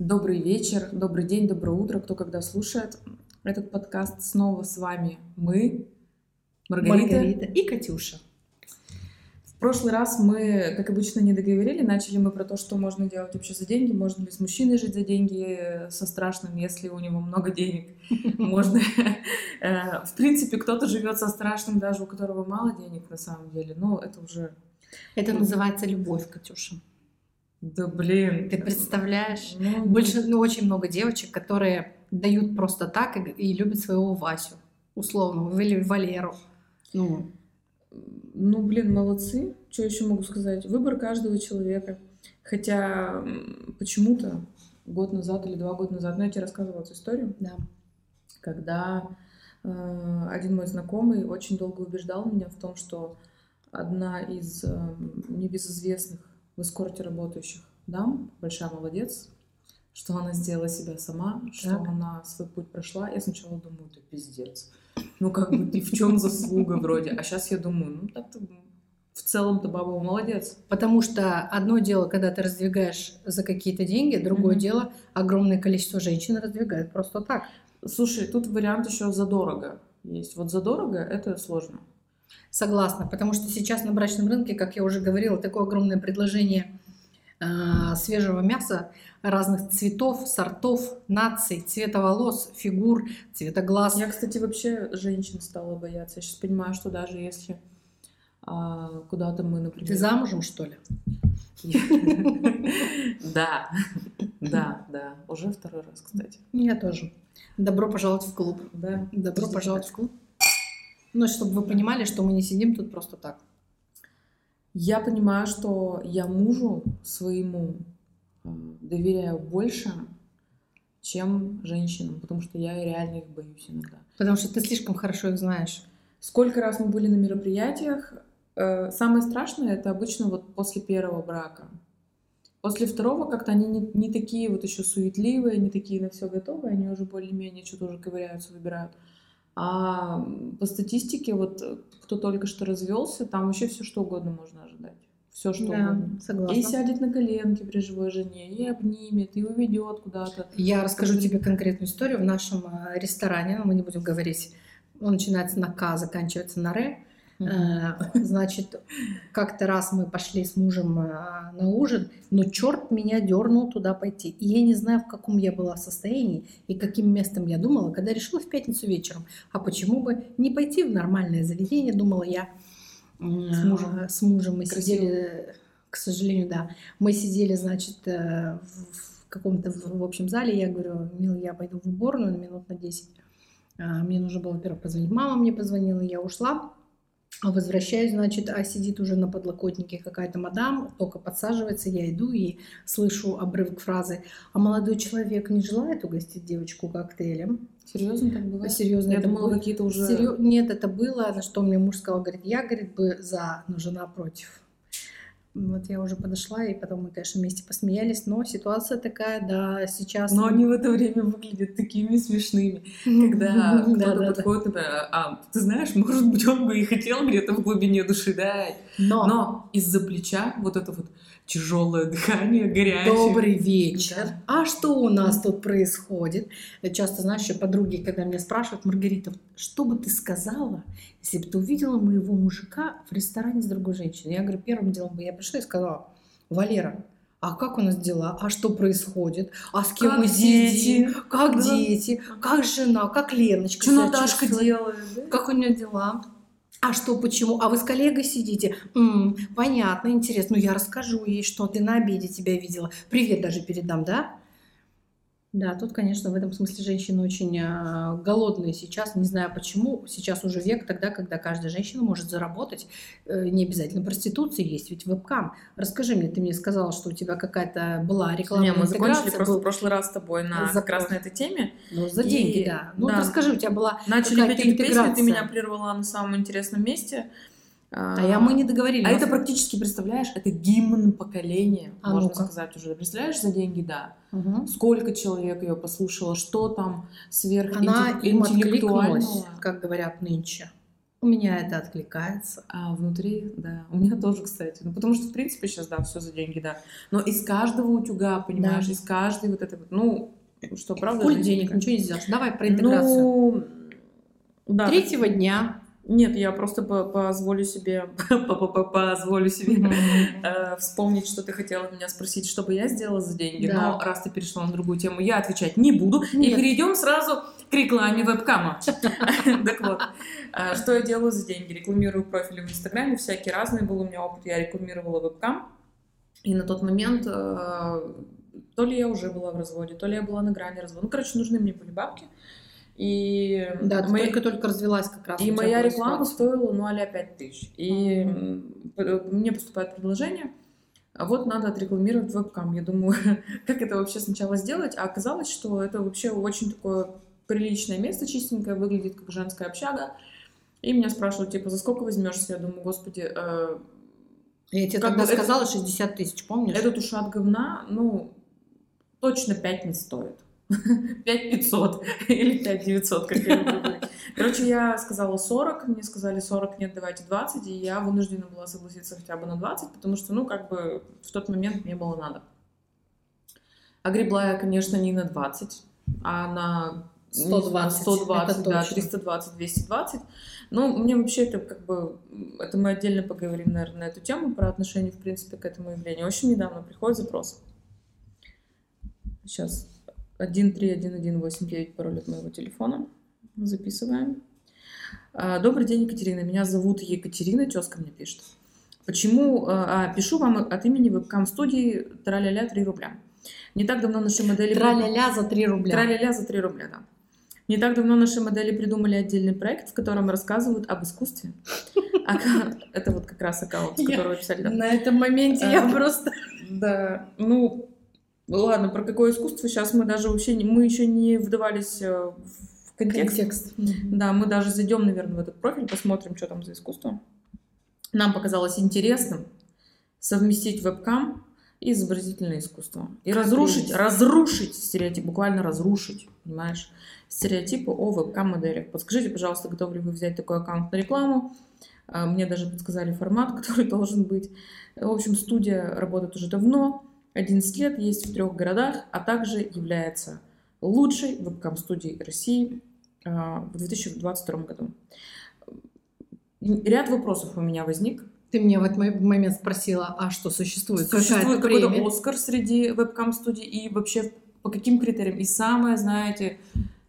Добрый вечер, добрый день, доброе утро, кто когда слушает этот подкаст. Снова с вами мы, Маргарита, Маргарита и Катюша. В прошлый раз мы, как обычно, не договорили. Начали мы про то, что можно делать вообще за деньги. Можно ли с мужчиной жить за деньги со страшным, если у него много денег. Можно... э, В принципе, кто-то живет со страшным, даже у которого мало денег на самом деле. Но это уже... Это называется любовь, Катюша. Да блин. Ты представляешь? Ну, Больше, ну, очень много девочек, которые дают просто так и, и любят своего Васю, условно, или Валеру. Ну, Ну, блин, молодцы. Что еще могу сказать? Выбор каждого человека. Хотя почему-то год назад или два года назад, ну, я тебе рассказывала эту историю, да. когда э, один мой знакомый очень долго убеждал меня в том, что одна из э, небезызвестных в эскорте работающих дам, большая молодец, что она сделала себя сама, что Так. она свой путь прошла. Я сначала думаю, это пиздец. Ну, как бы ты в чем заслуга вроде? А сейчас я думаю, ну, так-то в целом-то баба молодец. Потому что одно дело, когда ты раздвигаешь за какие-то деньги, другое Мгм. дело, огромное количество женщин раздвигают просто так. Слушай, тут вариант еще задорого есть. Вот задорого это сложно. Согласна, потому что сейчас на брачном рынке, как я уже говорила, такое огромное предложение а, свежего мяса разных цветов, сортов, наций, цвета волос, фигур, цвета глаз. Я, кстати, вообще женщин стала бояться. Я сейчас понимаю, что даже если а, куда-то мы, например... Ты замужем, что ли? Да, да, да. Уже второй раз, кстати. Я тоже. Добро пожаловать в клуб. Да. Добро пожаловать в клуб. Ну, чтобы вы понимали, что мы не сидим тут просто так. Я понимаю, что я мужу своему э, доверяю больше, чем женщинам, потому что я реально их боюсь иногда. Потому что ты слишком хорошо их знаешь. Сколько раз мы были на мероприятиях, э, самое страшное это обычно вот после первого брака. После второго как-то они не, не такие вот еще суетливые, не такие на все готовые, они уже более-менее что-то уже ковыряются, выбирают. А по статистике, вот э, кто только что развелся, там вообще все что угодно можно ожидать. Все что Да, угодно. согласна. И сядет на коленки при живой жене, и обнимет, и уведет куда-то. Я расскажу тебе конкретную историю. В нашем э, ресторане, мы не будем говорить, он начинается на К, заканчивается на Р. Э, Значит, как-то раз мы пошли с мужем э, на ужин, но черт меня дернул туда пойти. И я не знаю, в каком я была состоянии и каким местом я думала, когда решила в пятницу вечером. А почему бы не пойти в нормальное заведение, думала я. С мужем. С мужем мы Красиво. сидели, к сожалению, да. Мы сидели, значит, э, в каком-то, в в общем зале. Я говорю, мил, я пойду в уборную на минут на 10. А, Мне нужно было, во-первых, позвонить. Мама мне позвонила, я ушла. Возвращаюсь, значит, а сидит уже на подлокотнике какая-то мадам, только подсаживается, я иду и слышу обрывок фразы «А молодой человек не желает угостить девочку коктейлем?» Серьезно так бывает? Серьезно, Я это думала, было- какие-то уже... Серьё- Нет, это было, на что мне муж сказал, говорит, я, говорит, бы за, но жена против. Вот я уже подошла, и потом мы, конечно, вместе посмеялись, но ситуация такая, да, сейчас... Но они в это время выглядят такими смешными. Когда Да, кто-то да, да. подходит, например, а ты знаешь, может быть, он бы и хотел где-то в глубине души. Но, Но из-за плеча вот это вот тяжелое дыхание, горячее. добрый вечер. Да. А что у нас тут происходит? Я часто, знаешь, еще подруги, когда меня спрашивают, Маргарита, что бы ты сказала, если бы ты увидела моего мужика в ресторане с другой женщиной? Я говорю, первым делом бы я пришла и сказала, Валера, а как у нас дела? А что происходит? А с кем Как мы дети? сидим? Как Да. дети? Как жена? Как Леночка? Что Наташка делает? да? Как у нее дела? А что, почему? А вы с коллегой сидите? М, понятно, интересно. Ну, я расскажу ей, что ты на обеде тебя видела. Привет даже передам, да? Да, тут, конечно, в этом смысле женщины очень а, голодные сейчас. Не знаю почему. Сейчас уже век тогда, когда каждая женщина может заработать. Э, не обязательно проституция есть, ведь вебкам. Расскажи мне, ты мне сказала, что у тебя какая-то была рекламная Не, мы закончили интеграция, просто был- в прошлый раз с тобой на За как раз на этой теме. Ну, за И- деньги, да. Ну, да. расскажи, у тебя была Начали Какая-то петь песню, ты интеграция. меня прервала на самом интересном месте. А я мы не договорились. А это практически, представляешь, это гимн поколения, А можно ну-ка. сказать уже. Представляешь, за деньги, да. Мгм. Сколько человек ее послушало, что там Она им откликнулась, как говорят нынче. У меня это откликается. А внутри, да. У меня тоже, кстати. Ну, потому что, в принципе, сейчас, да, все за деньги, да. Но из каждого утюга, понимаешь, Да. из каждой вот этой вот, ну, что, правда? Жизнь денег, ничего не сделаешь. Давай про интеграцию. Ну, да. Третьего дня. Нет, я просто по- позволю себе, по- позволю себе э, вспомнить, что ты хотела меня спросить, что бы я сделала за деньги. Но раз ты перешла на другую тему, я отвечать не буду. И перейдем сразу к рекламе вебкама. Так вот, э, что я делаю за деньги? Рекламирую профили в Инстаграме, всякие разные был у меня опыт. Я рекламировала вебкам. И на тот момент э, то ли я уже была в разводе, то ли я была на грани развода. Ну, короче, нужны мне были бабки. И Да, ты мои- только-только развелась как раз. и моя реклама ситуация. стоила, ну, а 5 тысяч. И п- мне поступает предложение, а вот надо отрекламировать вебкам. Я думаю, как это вообще сначала сделать? А оказалось, что это вообще очень такое приличное место, чистенькое, выглядит как женская общага. И меня спрашивают, типа, за сколько возьмешься? Я думаю, господи, э, Я тебе как тогда бы это- сказала 60 тысяч, помнишь? этот ушат говна, ну, точно 5 не стоит. 5 500 или 5 900, как я люблю. Короче, я сказала 40, мне сказали 40, нет, давайте 20, и я вынуждена была согласиться хотя бы на 20, потому что, ну, как бы в тот момент мне было надо. А гребла я, конечно, не на 20, а на не знаю, 120, 120, это да, точно. 320, 220. Ну, мне вообще это как бы, это мы отдельно поговорим, наверное, на эту тему, про отношение, в принципе, к этому явлению. Очень недавно приходит запрос. Сейчас. 13118 пароль от моего телефона. Записываем. А, Добрый день, Екатерина. Меня зовут Екатерина. Тезка мне пишет. Почему... А, пишу вам от имени вебкам-студии Траля-ля 3 рубля. Не так давно наши модели... Траля-ля за 3 рубля. Траля-ля за 3 рубля, да. Не так давно наши модели придумали отдельный проект, в котором рассказывают об искусстве. А Это вот как раз аккаунт, с которого писали. На этом моменте я А. просто... Да, ну, ладно, про какое искусство сейчас мы даже вообще, не, мы еще не вдавались э, в контекст. Контекст. Да, мы даже зайдем, наверное, в этот профиль, посмотрим, что там за искусство. Нам показалось интересным совместить вебкам и изобразительное искусство. И Как разрушить, прелесть. разрушить стереотип, буквально разрушить, понимаешь, стереотипы о вебкам-моделях. Подскажите, пожалуйста, готовы ли вы взять такой аккаунт на рекламу? А, Мне даже подсказали формат, который должен быть. В общем, студия работает уже давно, 11 лет, есть в трех городах, а также является лучшей вебкам-студией России а, в 2022 году. Ряд вопросов у меня возник. Ты мне в этот мо- момент спросила, а что существует? Существует какой-то? Оскар среди вебкам-студий и вообще по каким критериям? И самое, знаете,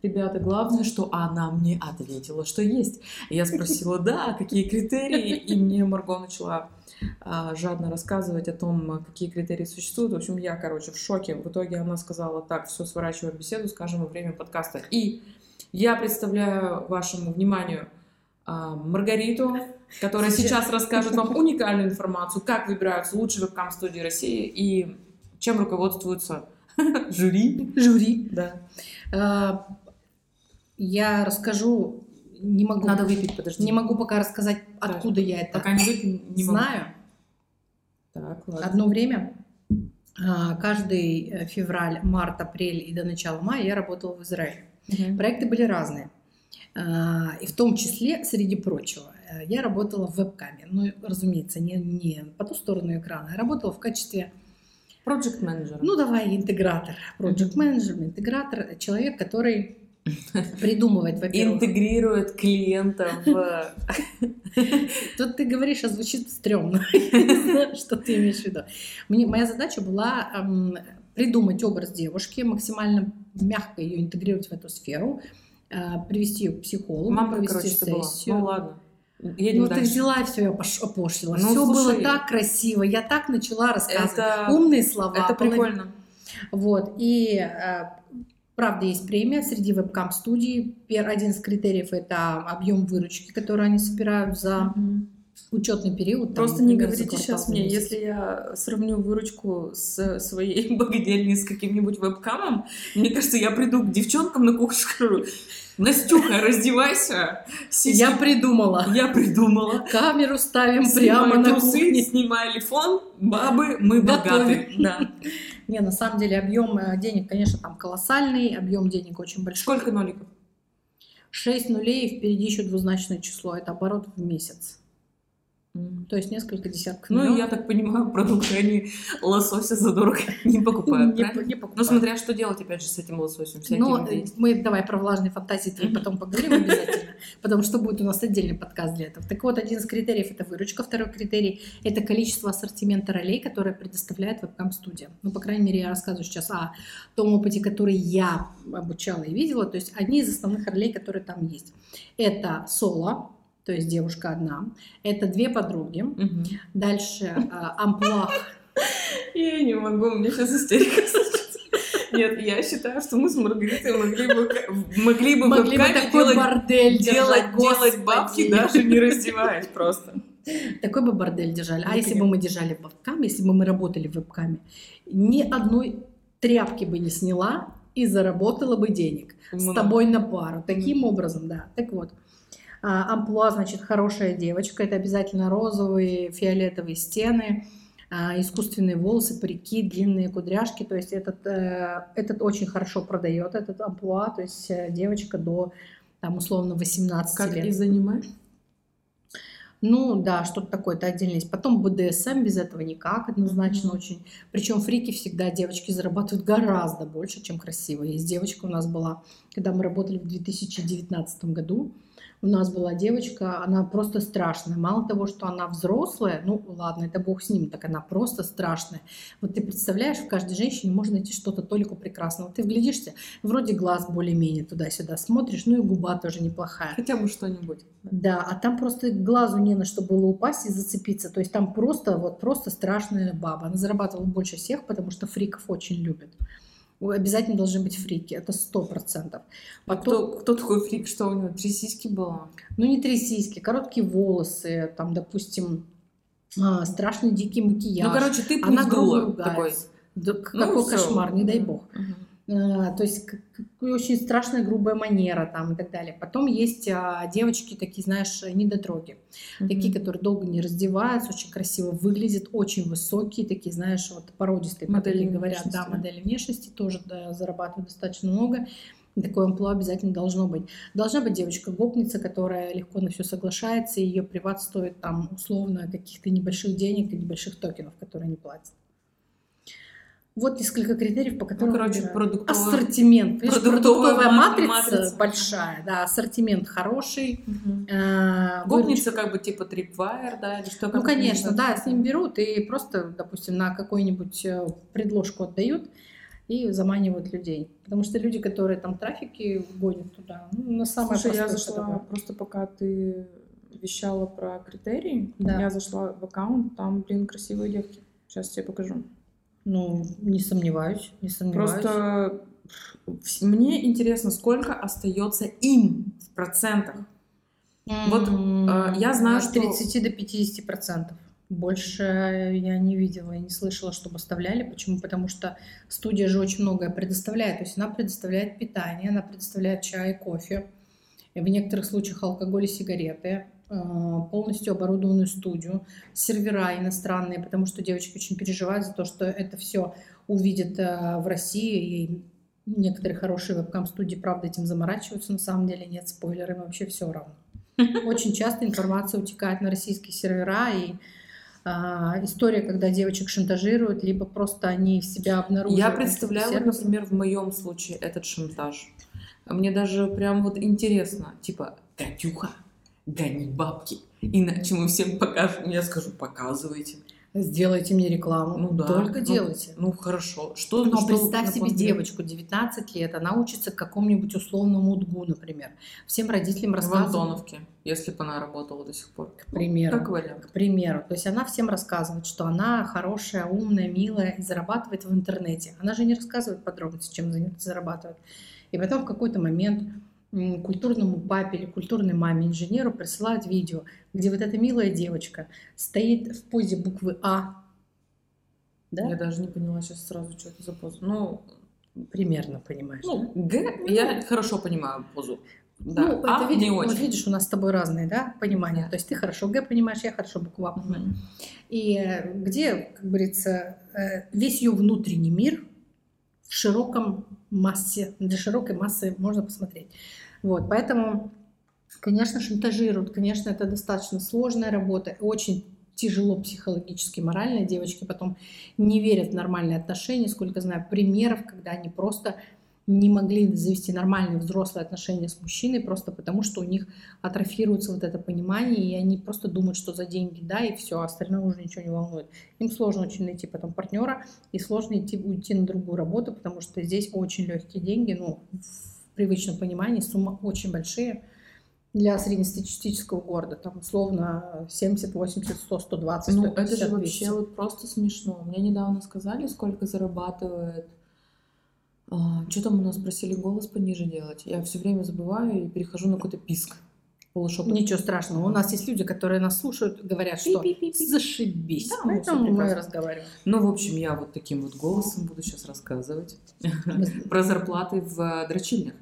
ребята, главное, что она мне ответила, что есть. Я спросила, да, какие критерии, и мне Марго начала жадно рассказывать о том, а, какие критерии существуют. В общем, я, короче, в шоке. В итоге она сказала, так, все, сворачиваем беседу, скажем во время подкаста. И я представляю вашему вниманию а, Маргариту, которая Сейчас. расскажет вам уникальную информацию, как выбираются лучшие вебкам-студии России и чем руководствуются жюри. Жюри. Да. А, Я расскажу, не могу, Надо выпить, подожди. не могу пока рассказать, Да. откуда я это Пока не выпью, не могу. знаю. Так, ладно. Одно время, а, каждый э, февраль, март, апрель и до начала мая я работала в Израиле. Мгм. Проекты были разные. А, И в том числе, среди прочего, э, я работала в вебкаме. Ну, разумеется, не, не по ту сторону экрана. Я работала в качестве, Project менеджер. ну, давай, интегратор. Project менеджер, интегратор, человек, который придумывает, во-первых. Интегрирует клиента в... Тут ты говоришь, а звучит стрёмно. Что ты имеешь в виду. Мне, моя задача была эм, придумать образ девушки, максимально мягко ее интегрировать в эту сферу, э, привести ее к психологу, Мама, провести короче, ты сессию. Ну ладно. Едем Ну, ты дальше. взяла и все, я пош- опошлила. Ну, все было слушай, так красиво. Я так начала рассказывать. Это, Умные слова. это прикольно. Вот. И э, правда есть премия среди вебкам-студий. Один из критериев это объем выручки, который они собирают за учетный период. там, Просто не например, за говорите сейчас мне, месяц. если я сравню выручку с своей богадельней с каким-нибудь вебкамом, мне кажется, я приду к девчонкам на кухню скажу, Настюха, раздевайся. Сиськи Я придумала. я придумала. Камеру ставим Снимай прямо на трусы, кухне. снимай телефон, бабы, мы богаты. Да. Не, на самом деле объем э, денег, конечно, там колоссальный, объем денег очень большой. Сколько ноликов? 6 нулей и впереди еще двузначное число. Это оборот в месяц. То есть несколько десятков Ну, миллионов. я так понимаю, продукты они лосося задорого не покупают, Не не Ну, покупают. смотря что делать, опять же, с этим лососем. Есть. мы давай про влажные фантазии твои потом поговорим обязательно, потому что будет у нас отдельный подкаст для этого. Так вот, один из критериев это выручка, второй критерий это количество ассортимента ролей, которые предоставляет вебкам-студия. Ну, по крайней мере, я рассказываю сейчас о том опыте, который я обучала и видела. То есть одни из основных ролей, которые там есть. Это соло, то есть девушка одна. Это две подруги. Мгм. Дальше э, амплуа. Я не могу, у меня сейчас истерика. Нет, я считаю, что мы с Маргаритой могли бы, могли бы Могли бы вебками такой делать, бордель делать, держать, делать бабки, даже не раздеваясь просто. Такой бы бордель держали. А Ну, если бы мы держали вебкам, если бы мы работали в вебкаме, ни одной тряпки бы не сняла и заработала бы денег. С Умно. тобой на пару. Таким образом, да. Так вот. А, Амплуа, значит, хорошая девочка. Это обязательно розовые, фиолетовые стены, а, искусственные волосы, парики, длинные кудряшки. То есть этот, э, этот очень хорошо продает, этот амплуа. То есть э, девочка до, там, условно, 18 Как лет. из аниме? Ну да, что-то такое, это отдельно есть. Потом БДСМ, без этого никак, однозначно Мгм. очень. Причем фрики всегда девочки зарабатывают гораздо больше, чем красивые. Есть девочка у нас была, когда мы работали в 2019 году, у нас была девочка, она просто страшная. Мало того, что она взрослая, ну ладно, это бог с ним, так она просто страшная. Вот ты представляешь, в каждой женщине можно найти что-то только прекрасного. Ты вглядишься, вроде глаз более-менее туда-сюда смотришь, ну и губа тоже неплохая. Хотя бы что-нибудь. Да, а там просто глазу не на что было упасть и зацепиться. То есть там просто, вот просто страшная баба. Она зарабатывала больше всех, потому что фриков очень любят. Обязательно должны быть фрики, это сто процентов. А кто, кто такой фрик, что у него три сиськи было? Ну не три сиськи, короткие волосы, там, допустим, а, страшный дикий макияж. Ну, короче, ты Она такой. Да, Ну, какой всё. кошмар, не дай бог. Мгм. А, То есть очень страшная грубая манера там и так далее. Потом есть а, девочки такие, знаешь, недотроги. Такие, Мгм. которые долго не раздеваются, очень красиво выглядят, очень высокие, такие, знаешь, вот породистые, Модели такие говорят, да, модели внешности тоже да, зарабатывают достаточно много. Такое амплуа обязательно должно быть. Должна быть девочка-гопница, которая легко на все соглашается, и ее приват стоит там условно каких-то небольших денег и небольших токенов, которые они платят. Вот несколько критериев, по Ну, которым короче, выбирают. продуктовая... ассортимент. Видишь, продуктовая продуктовая ма- матрица, матрица. большая, да, ассортимент хороший. Э, Гопница как бы типа Tripwire, да, или что? ну, конечно, да, с ним берут и просто, допустим, на какую-нибудь э, предложку отдают и заманивают людей. Потому что люди, которые там трафики гонят туда, ну, на самое Слушай, я зашла, такое. просто пока ты вещала про критерии, Да. я зашла в аккаунт, там, блин, красивые девки. Сейчас тебе покажу. Ну, не сомневаюсь, не сомневаюсь. Просто мне интересно, сколько остается им в процентах. вот, М, э, я знаю, от что- 30 до 50 процентов. Больше я не видела и не слышала, чтобы оставляли. Почему? Потому что студия же очень многое предоставляет. То есть она предоставляет питание, она предоставляет чай, кофе, и в некоторых случаях алкоголь и сигареты, полностью оборудованную студию, сервера иностранные, потому что девочки очень переживают за то, что это все увидят э, в России, и некоторые хорошие вебкам-студии, правда, этим заморачиваются, на самом деле нет, спойлеры, им вообще все равно. Очень часто информация утекает на российские сервера, и а, история, когда девочек шантажируют, либо просто они в себя обнаруживают. Я представляю, вот, например, в моем случае этот шантаж. А Мне даже прям вот интересно, типа, Катюха, гони бабки, иначе мы всем покажем. Я скажу, показывайте. Сделайте мне рекламу. Ну да. Только Ну, делайте. Ну хорошо. Что, Но что представь себе девочку 19 лет, она учится какому-нибудь условному УДГУ, например. Всем родителям в рассказывает. Антоновке, если бы она работала до сих пор. К примеру. Как вариант. К примеру. То есть она всем рассказывает, что она хорошая, умная, милая и зарабатывает в интернете. Она же не рассказывает подробности, чем за- зарабатывает. И потом в какой-то момент культурному папе или культурной маме инженеру присылают видео, где вот эта милая девочка стоит в позе буквы А. Да? Я даже не поняла сейчас сразу, что это за поза. Ну, Примерно понимаешь. да? ну Г, я хорошо понимаю позу. Да, ну, а это видишь, не вот очень. видишь, у нас с тобой разные, да, понимания. Да. То есть ты хорошо Г понимаешь, я хорошо букву А понимаю. Мгм. И э, где, как говорится, э, весь ее внутренний мир в широком массе, для широкой массы можно посмотреть. Вот, поэтому, конечно, шантажируют, конечно, это достаточно сложная работа, очень тяжело психологически, морально. Девочки потом не верят в нормальные отношения. Сколько знаю примеров, когда они просто не могли завести нормальные взрослые отношения с мужчиной просто потому, что у них атрофируется вот это понимание, и они просто думают, что за деньги да, и все, а остальное уже ничего не волнует. Им сложно очень найти потом партнера, и сложно идти, уйти на другую работу, потому что здесь очень легкие деньги, ну, привычном понимании суммы очень большие для среднестатистического города, там условно 70, 80, 100, 120, Ну, 150, это же 200. вообще вот просто смешно. Мне недавно сказали, сколько зарабатывает. что там у нас просили голос пониже делать? Я все время забываю и перехожу на какой-то писк. Полушепот. Ничего страшного. У нас есть люди, которые нас слушают, говорят, что Пи-пи-пи-пи. зашибись. Да, Поэтому мы разговариваем. Ну, в общем, я вот таким вот голосом буду сейчас рассказывать про зарплаты в э, дрочильнях.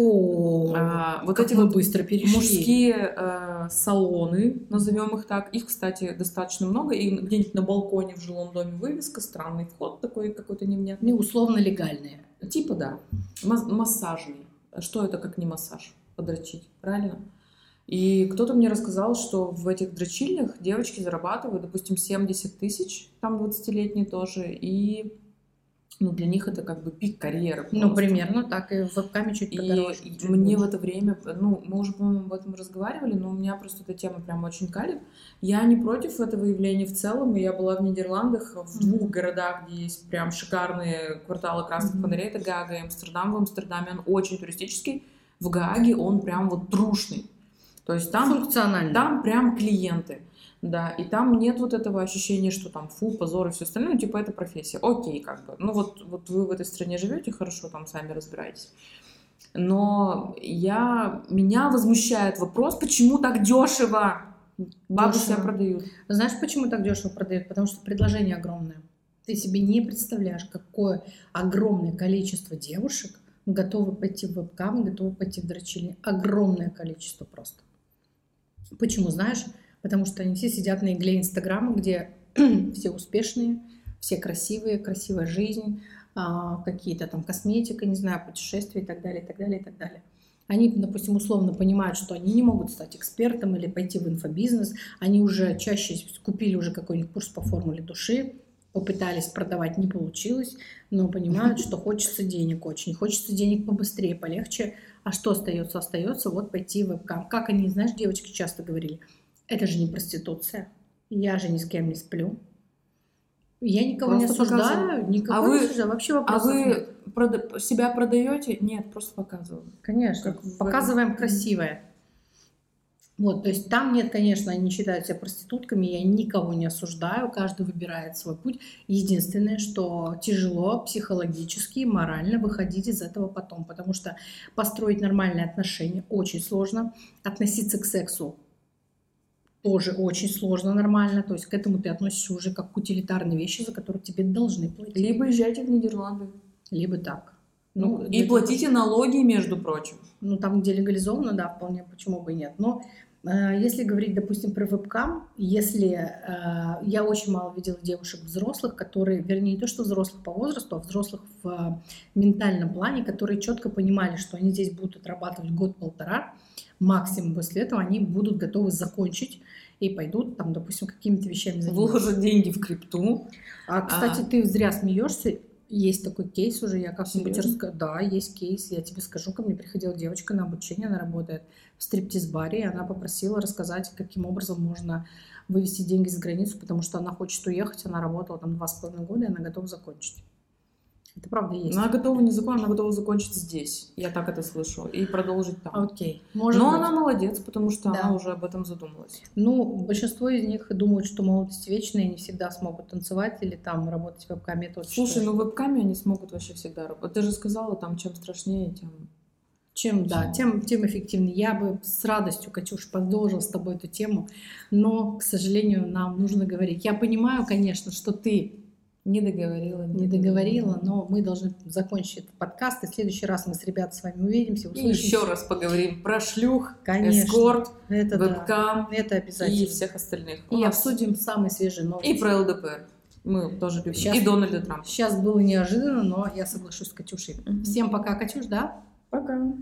О, А, вот эти вот быстро перешли. мужские э, салоны, назовем их так, их, кстати, достаточно много, и где-нибудь на балконе в жилом доме вывеска, странный вход такой какой-то невнятный. Ну, условно легальные. Типа да, Мас- массажный. Что это как не массаж? Подрочить, правильно? И кто-то мне рассказал, что в этих дрочильнях девочки зарабатывают, допустим, 70 тысяч, там 20-летние тоже, и ну, для них это как бы пик карьеры. Ну, просто. примерно так. И в вебкаме чуть И подороже. чуть мне в больше. это время, ну, мы уже, по-моему, об этом разговаривали, но у меня просто эта тема прям очень калит. Я не против этого явления в целом, и я была в Нидерландах, в двух городах, где есть прям шикарные кварталы красных Мгм. фонарей, это Гага и Амстердам. В Амстердаме он очень туристический, в Гааге он прям вот трушный. То есть там, там прям клиенты. Да, и там нет вот этого ощущения, что там фу, позор и все остальное, ну, типа это профессия. Окей, как бы. Ну вот, вот вы в этой стране живете, хорошо, там сами разбирайтесь. Но я, меня возмущает вопрос, почему так дешево? Бабы Дешево. себя продают. Знаешь, почему так дешево продают? Потому что предложение огромное. Ты себе не представляешь, какое огромное количество девушек готовы пойти в вебкам, готовы пойти в дрочильни. Огромное количество просто. Почему, знаешь? Потому что они все сидят на игле Инстаграма, где все успешные, все красивые, красивая жизнь, а, какие-то там косметика, не знаю, путешествия и так далее, и так далее, и так далее. Они, допустим, условно понимают, что они не могут стать экспертом или пойти в инфобизнес. Они уже чаще купили уже какой-нибудь курс по формуле души, попытались продавать, не получилось, но понимают, что хочется денег очень. Хочется денег побыстрее, полегче. А что остается? Остается вот пойти в вебкам. Как они, знаешь, девочки часто говорили, это же не проституция. Я же ни с кем не сплю. Я никого не Просто осуждаю, показываю. никого А не вы- осуждаю. Вообще А вопросов нет. вы прода- себя продаете? Нет, просто показываю. Конечно, Как показываем Мгм. красивое. Вот, то есть там нет, конечно, они считают себя проститутками, я никого не осуждаю, каждый выбирает свой путь. Единственное, что тяжело психологически и морально выходить из этого потом, потому что построить нормальные отношения очень сложно, относиться к сексу тоже очень сложно нормально, то есть к этому ты относишься уже как к утилитарной вещи, за которую тебе должны платить. Либо езжайте в Нидерланды. Либо так. Ну, и для- платите налоги, между прочим. ну, там, где легализовано, да, вполне, почему бы и нет. Но э, если говорить, допустим, про вебкам, если э, я очень мало видела девушек взрослых, которые, вернее, не то, что взрослых по возрасту, а взрослых в э, ментальном плане, которые четко понимали, что они здесь будут отрабатывать год-полтора, максимум после этого они будут готовы закончить и пойдут там, допустим, какими-то вещами заниматься. Вложат деньги в крипту. А, кстати, ты зря смеешься. Есть такой кейс уже, я как-нибудь расскажу. Да, есть кейс, я тебе скажу. Ко мне приходила девочка на обучение, она работает в стриптиз-баре, и она попросила рассказать, каким образом можно вывести деньги за границу, потому что она хочет уехать, она работала там два с половиной года, и она готова закончить. Это правда есть. Она готова не закон, она готова закончить здесь. Я так это слышу. И продолжить там. Окей. Может Но быть. она молодец, потому что Да. она уже об этом задумалась. Ну, большинство из них думают, что молодость вечная, и не всегда смогут танцевать или там работать в вебкаме. Это Слушай, ну вебками они смогут вообще всегда работать. Ты же сказала, там, чем страшнее, тем... Чем, да, тем, тем эффективнее. Я бы с радостью, Катюш, продолжила с тобой эту тему, но, к сожалению, нам нужно говорить. Я понимаю, конечно, что ты Не договорила. не договорила, но мы должны закончить этот подкаст, и в следующий раз мы с ребятами с вами увидимся, И услышимся. еще раз поговорим про шлюх, Конечно. эскорт, это да, вебкам это обязательно. и всех остальных. И нас- обсудим самые свежие новости. И про ЛДПР. Мы тоже любим. Щас- И Дональда Трампа. Сейчас было неожиданно, но я соглашусь с Катюшей. Всем пока, Катюш, да? Пока.